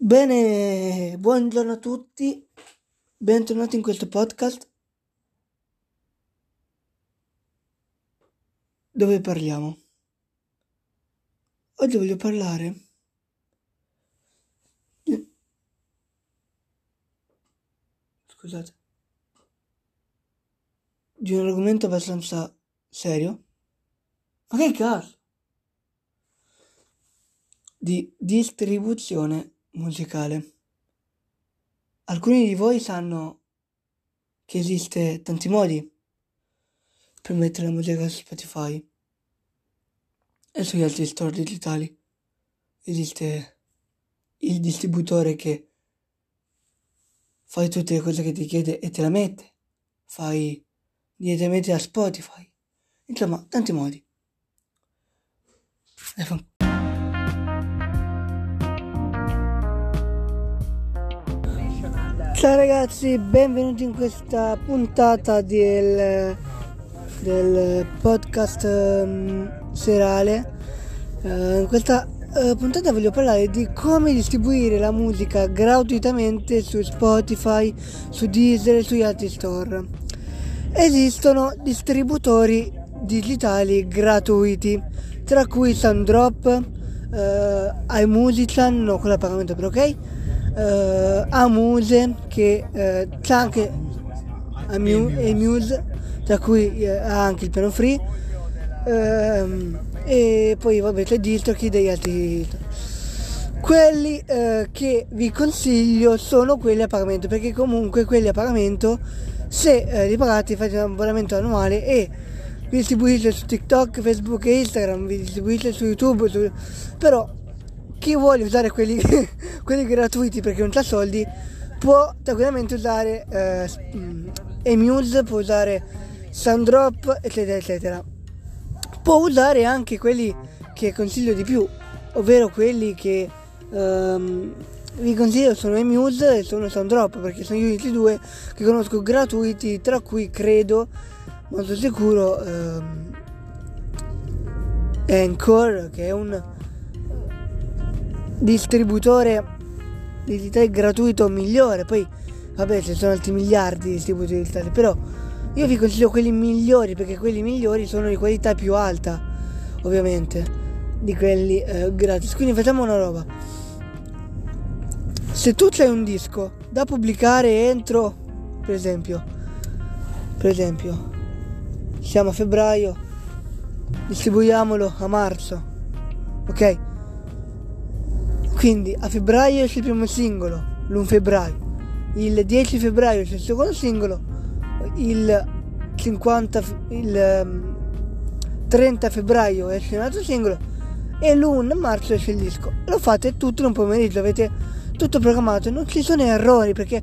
Bene, buongiorno a tutti, bentornati in questo podcast dove parliamo. Oggi voglio parlare scusate di un argomento abbastanza serio. Ma che cazzo? Di distribuzione musicale. Alcuni di voi sanno che esiste tanti modi per mettere la musica su Spotify e sugli altri store digitali. Esiste il distributore che fai tutte le cose che ti chiede e te la mette. Fai direttamente a Spotify. Insomma, tanti modi. Ciao ragazzi, benvenuti in questa puntata del, del podcast um, serale. Uh, in questa uh, puntata voglio parlare di come distribuire la musica gratuitamente su Spotify, su Deezer e sugli altri store. Esistono distributori digitali gratuiti, tra cui Soundrop, uh, iMusician, no, quello a pagamento per ok uh, Amuse che uh, c'è anche Amuse tra cui uh, ha anche il piano free. Uh, e poi vabbè c'è DistroKid e altri? Quelli uh, che vi consiglio sono quelli a pagamento perché comunque quelli a pagamento se uh, li pagate fate un abbonamento annuale e vi distribuite su TikTok, Facebook e Instagram, vi distribuite su YouTube, su... però chi vuole usare quelli, quelli gratuiti perché non ha soldi può tranquillamente usare eh, Emuse, può usare Soundrop, eccetera, eccetera. Può usare anche quelli che consiglio di più, ovvero quelli che ehm, vi consiglio sono Emuse e sono Soundrop, perché sono gli unici due che conosco gratuiti, tra cui credo, molto sicuro, ehm, Anchor, che è un distributore digitale gratuito migliore. Poi, vabbè, ci sono altri miliardi di distributori digitali, però io vi consiglio quelli migliori perché quelli migliori sono di qualità più alta, ovviamente, di quelli eh, gratis. Quindi facciamo una roba. Se tu c'hai un disco da pubblicare entro, per esempio, per esempio, siamo a febbraio, distribuiamolo a marzo, ok? Quindi a febbraio esce il primo singolo, l'1 febbraio. Il 10 febbraio esce il secondo singolo, il 50 il 30 ehm, febbraio esce un altro singolo e l'1 marzo esce il disco. Lo fate tutto in un pomeriggio, avete tutto programmato, non ci sono errori perché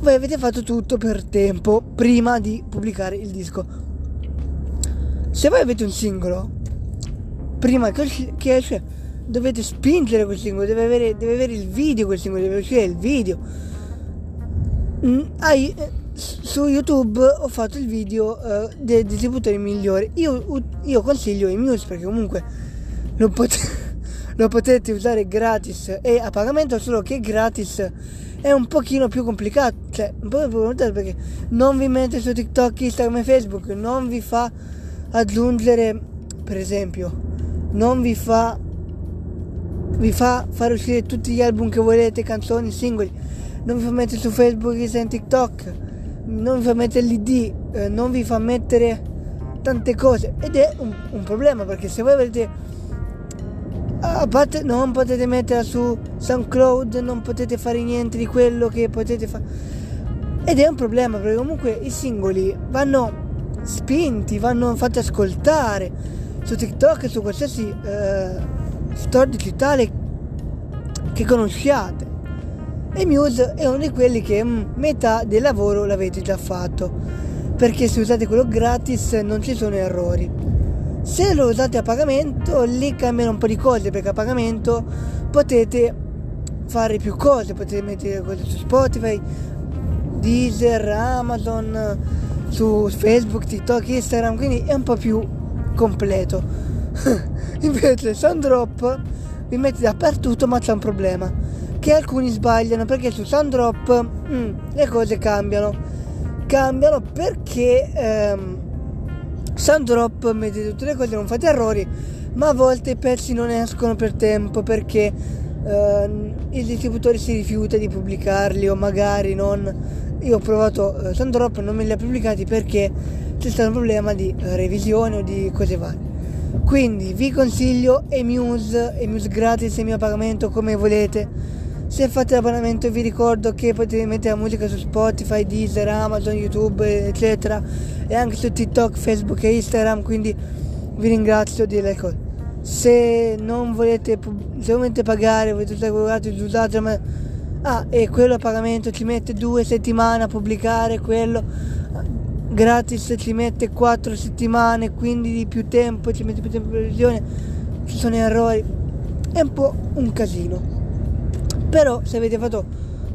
voi avete fatto tutto per tempo prima di pubblicare il disco. Se voi avete un singolo prima che esce dovete spingere quel singolo, deve avere, deve avere il video quel singolo, deve uscire il video. Mm, hai, eh, su YouTube ho fatto il video uh, dei distributori migliori. Io, io consiglio i Muse perché comunque lo, pot- lo potete usare gratis e a pagamento, solo che gratis è un pochino più complicato. Cioè, un po' più complicato perché non vi mette su TikTok, Instagram e Facebook, non vi fa aggiungere, per esempio, non vi fa vi fa fare uscire tutti gli album che volete, canzoni, singoli, non vi fa mettere su Facebook, Instagram, TikTok, non vi fa mettere l'ID, eh, non vi fa mettere tante cose. Ed è un, un problema perché se voi avete a parte non potete metterla su SoundCloud, non potete fare niente di quello che potete fare ed è un problema perché comunque i singoli vanno spinti, vanno fatti ascoltare su TikTok e su qualsiasi eh, store digitale che conosciate. E Muse è uno di quelli che mm, metà del lavoro l'avete già fatto, perché se usate quello gratis non ci sono errori. Se lo usate a pagamento, lì cambiano un po' di cose, perché a pagamento potete fare più cose, potete mettere cose su Spotify, Deezer, Amazon, su Facebook, TikTok, Instagram, quindi è un po' più completo. Invece Soundrop vi mette dappertutto ma c'è un problema. Che alcuni sbagliano perché su Sandrop mm, le cose cambiano. Cambiano perché ehm, Sandrop mette tutte le cose, non fate errori, ma a volte i pezzi non escono per tempo perché eh, il distributore si rifiuta di pubblicarli o magari non. Io ho provato eh, Sandrop non me li ha pubblicati perché c'è stato un problema di eh, revisione o di cose varie quindi vi consiglio Emuse Emuse gratis semi a pagamento come volete. Se fate l'abbonamento vi ricordo che potete mettere la musica su Spotify, Deezer, Amazon, YouTube eccetera e anche su TikTok, Facebook e Instagram quindi vi ringrazio di le cose se non volete se volete pagare volete usare usate ma ah e quello a pagamento ci mette due settimane a pubblicare quello gratis ci mette quattro settimane quindi di più tempo ci mette più tempo per revisione ci sono errori è un po' un casino. Però se avete fatto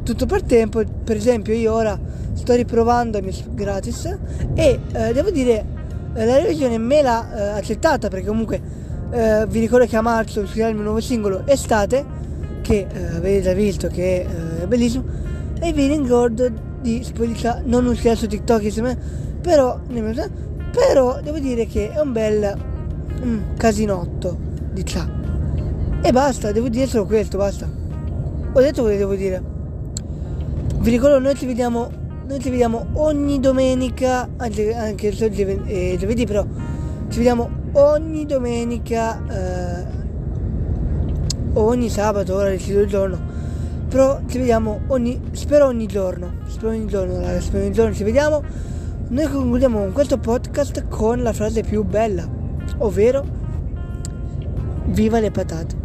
tutto per tempo per esempio io ora sto riprovando gratis e eh, devo dire eh, la revisione me l'ha eh, accettata perché comunque eh, vi ricordo che a marzo uscirà il mio nuovo singolo Estate, che eh, avete già visto che è bellissimo, e vi ricordo di spoilerare, non uscirà su TikTok insieme, però, però devo dire che è un bel mm, casinotto, diciamo. E basta, devo dire solo questo, basta. Ho detto quello che devo dire. Vi ricordo, noi ci vediamo, noi ci vediamo ogni domenica, anche, anche se eh, giovedì, però ci vediamo ogni domenica eh, ogni sabato ora decido il giorno però ci vediamo ogni spero ogni giorno spero ogni giorno ragazzi, spero ogni giorno ci vediamo. Noi concludiamo con questo podcast con la frase più bella ovvero viva le patate